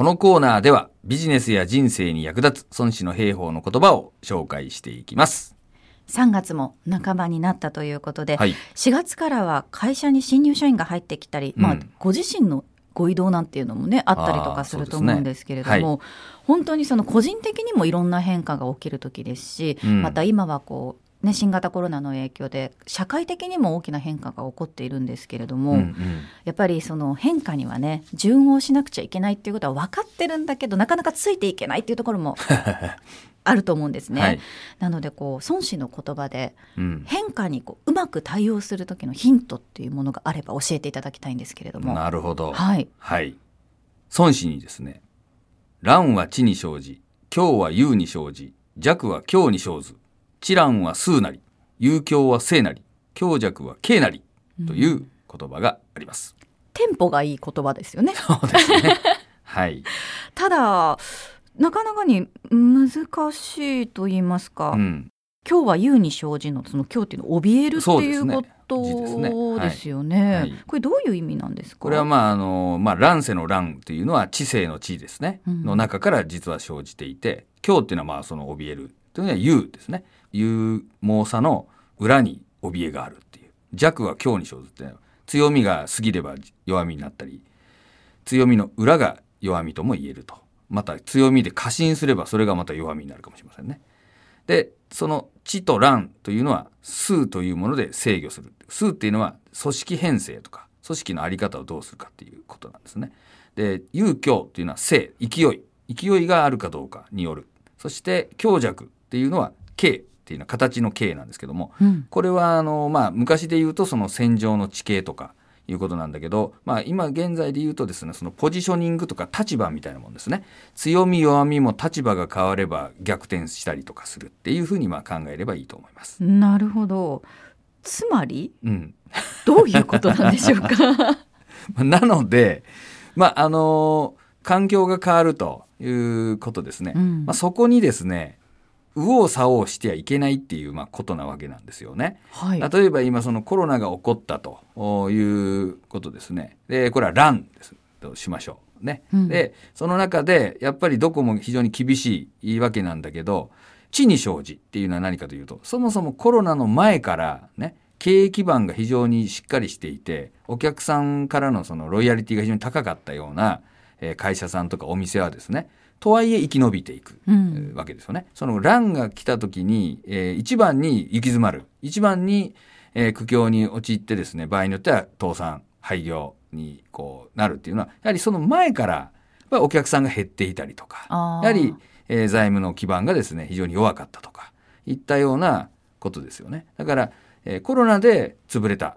このコーナーではビジネスや人生に役立つ孫子の兵法の言葉を紹介していきます。3月も半ばになったということで、はい。4月からは会社に新入社員が入ってきたり、まあうん、ご自身のご移動なんていうのもねあったりとかすると思うんですけれども、そうですね本当にその個人的にもいろんな変化が起きる時ですし、うんまた今はこう、ね、新型コロナの影響で社会的にも大きな変化が起こっているんですけれども、うんうんやっぱりその変化にはね順応しなくちゃいけないっていうことは分かってるんだけどなかなかついていけないっていうところも あると思うんですね。はい。なのでこう孫子の言葉でうん。変化にこううまく対応する時のヒントっていうものがあれば教えていただきたいんですけれども。なるほど。はい。はい。孫子にですね、乱は地に生じ、強は勇に生じ、弱は強に生ず、知乱は数なり、勇強は正なり、強弱は軽なり、という言葉があります。テンポがいい言葉ですよね。そうですね。はい。ただなかなかに難しいと言いますか、うん。今日は優に生じのその今日っていうのを怯えるっていうこと字ですねはいですよね。はいこれどういう意味なんですか？これはまあ、あの、まあ、乱世の乱というのは知性の知ですね。うんの中から実は生じていて、強っていうのはまあ、その怯える。というのは勇ですね。勇猛さの裏に怯えがあるっていう。弱は強に生ずって強みが過ぎれば弱みになったり、強みの裏が弱みとも言えると。また強みで過信すればそれがまた弱みになるかもしれませんね。で、その知と乱というのは数というもので制御する。数っていうのは組織編成とか組織のあり方をどうするかっていうことなんですね。で、勇強っていうのは勢、勢い。勢いがあるかどうかによる。そして強弱っていうのは形っていうのは形の形なんですけども、うんこれはあの、まあ、昔で言うとその戦場の地形とかいうことなんだけど、まあ、今現在で言うとですねそのポジショニングとか立場みたいなもんですね強み弱みも立場が変われば逆転したりとかするっていうふうにまあ考えればいいと思います。なるほど。つまりうん、どういうことなんでしょうか？なので、まああの環境が変わるということですね、うんまあ、そこにですね右往左往してはいけないっていうまあことなわけなんですよね。はい。例えば今そのコロナが起こったということですね。で、これは乱ですとしましょう。ね。うんで、その中でやっぱりどこも非常に厳しいわけなんだけど、地に生じっていうのは何かというと、そもそもコロナの前からね、経営基盤が非常にしっかりしていて、お客さんからのそのロイヤリティが非常に高かったような、えー会社さんとかお店はですね、とはいえ生き延びていく。うんわけですよね。その乱が来た時に、えー一番に行き詰まる。一番に、えー苦境に陥ってですね、場合によっては倒産、廃業にこうなるっていうのは、やはりその前から、お客さんが減っていたりとか、やはり、えー財務の基盤がですね、非常に弱かったとか、いったようなことですよね。だから、えーコロナで潰れた。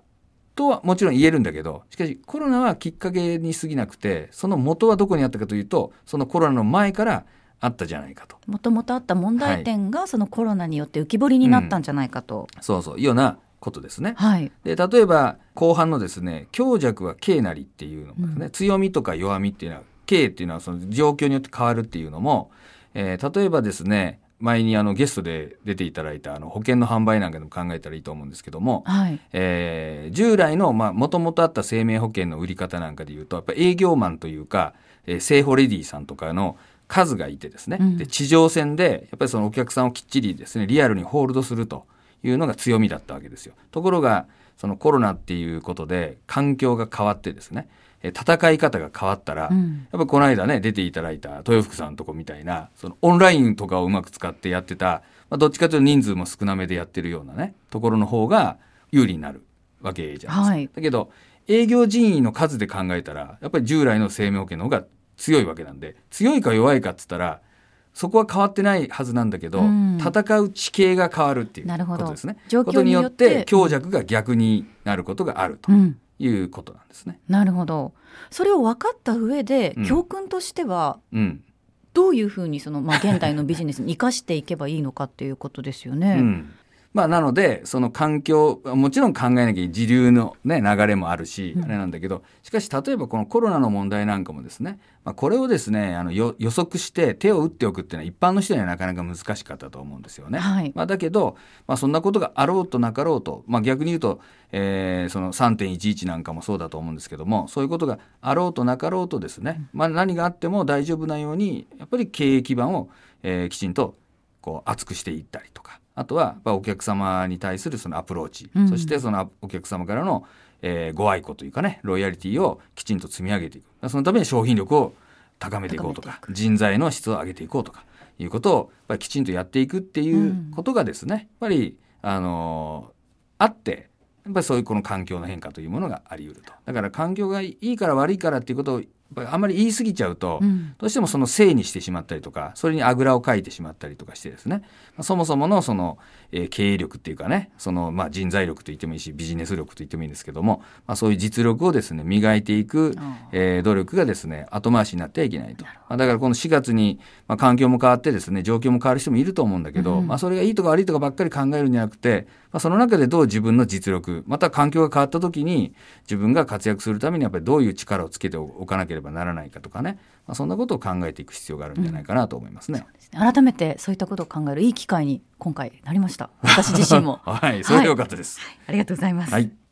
とはもちろん言えるんだけど、しかしコロナはきっかけに過ぎなくて、その元はどこにあったかというと、そのコロナの前からあったじゃないかと。もともとあった問題点がそのコロナによって浮き彫りになったんじゃないかと。そうそう、いうようなことですね。はい。で、例えば後半のですね、強弱は軽なりっていうのがね、うん強みとか弱みっていうのは、軽っていうのはその状況によって変わるっていうのも、えー例えばですね、前にあのゲストで出ていただいたあの保険の販売なんかでも考えたらいいと思うんですけども、はい。えー従来のまあ元々あった生命保険の売り方なんかでいうとやっぱ営業マンというか、えー、生保レディさんとかの数がいてですね、うん。で地上戦でやっぱりそのお客さんをきっちりですねリアルにホールドするというのが強みだったわけですよ。ところがそのコロナっていうことで環境が変わってですねえー戦い方が変わったら、うんやっぱこの間ね出ていただいた豊福さんのとこみたいなそのオンラインとかをうまく使ってやってた、まあ、どっちかというと人数も少なめでやってるようなねところの方が有利になるわけじゃないですか。はいだけど営業人員の数で考えたらやっぱり従来の生命保険の方が強いわけなんで強いか弱いかっつったらそこは変わってないはずなんだけど、うん戦う地形が変わるっていうことですね。状況ことによって強弱が逆になることがあるとうん。いうことなんですね。なるほど。それを分かった上で、うん教訓としてはうんどういうふうにそのまあ現代のビジネスに生かしていけばいいのかっていうことですよね。うんまあ、なので、その環境、もちろん考えなきゃ時流のね、流れもあるし、あれなんだけど、しかし、例えばこのコロナの問題なんかもですね、まあ、これをですね、あの予測して手を打っておくっていうのは一般の人にはなかなか難しかったと思うんですよね。はい。まあ、だけど、まあ、そんなことがあろうとなかろうと、まあ、逆に言うと、えーその3.11なんかもそうだと思うんですけども、そういうことがあろうとなかろうとですね、まあ、何があっても大丈夫なように、やっぱり経営基盤を、えーきちんとこう厚くしていったりとかあとはお客様に対するそのアプローチ、うん。そしてそのお客様からの、えーご愛顧というかねロイヤリティをきちんと積み上げていく。そのために商品力を高めていこうとか人材の質を上げていこうとかいうことをやっぱりきちんとやっていくっていうことがですね、やっぱりあのーあってやっぱりそういうこの環境の変化というものがあり得ると。だから環境がいいから悪いからっていうことをあんまり言い過ぎちゃうと、うん。どうしてもそのせいにしてしまったりとかそれにあぐらをかいてしまったりとかしてですね。まあそもそものその、えー経営力っていうかねその、まあ、人材力と言ってもいいしビジネス力と言ってもいいんですけども、まあ、そういう実力をですね磨いていく、えー努力がですね後回しになってはいけないと、まあ、だからこの4月に、まあ、環境も変わってですね状況も変わる人もいると思うんだけど、うん。まあ、それがいいとか悪いとかばっかり考えるんじゃなくて、まあ、その中でどう自分の実力また環境が変わった時に自分が活躍するためにやっぱりどういう力をつけておかなければならないかとかね、まあ、そんなことを考えていく必要があるんじゃないかなと思いますね。改めてそういったことを考えるいい機会に今回なりました。私自身も。はい、それでよかったです。ありがとうございます、はい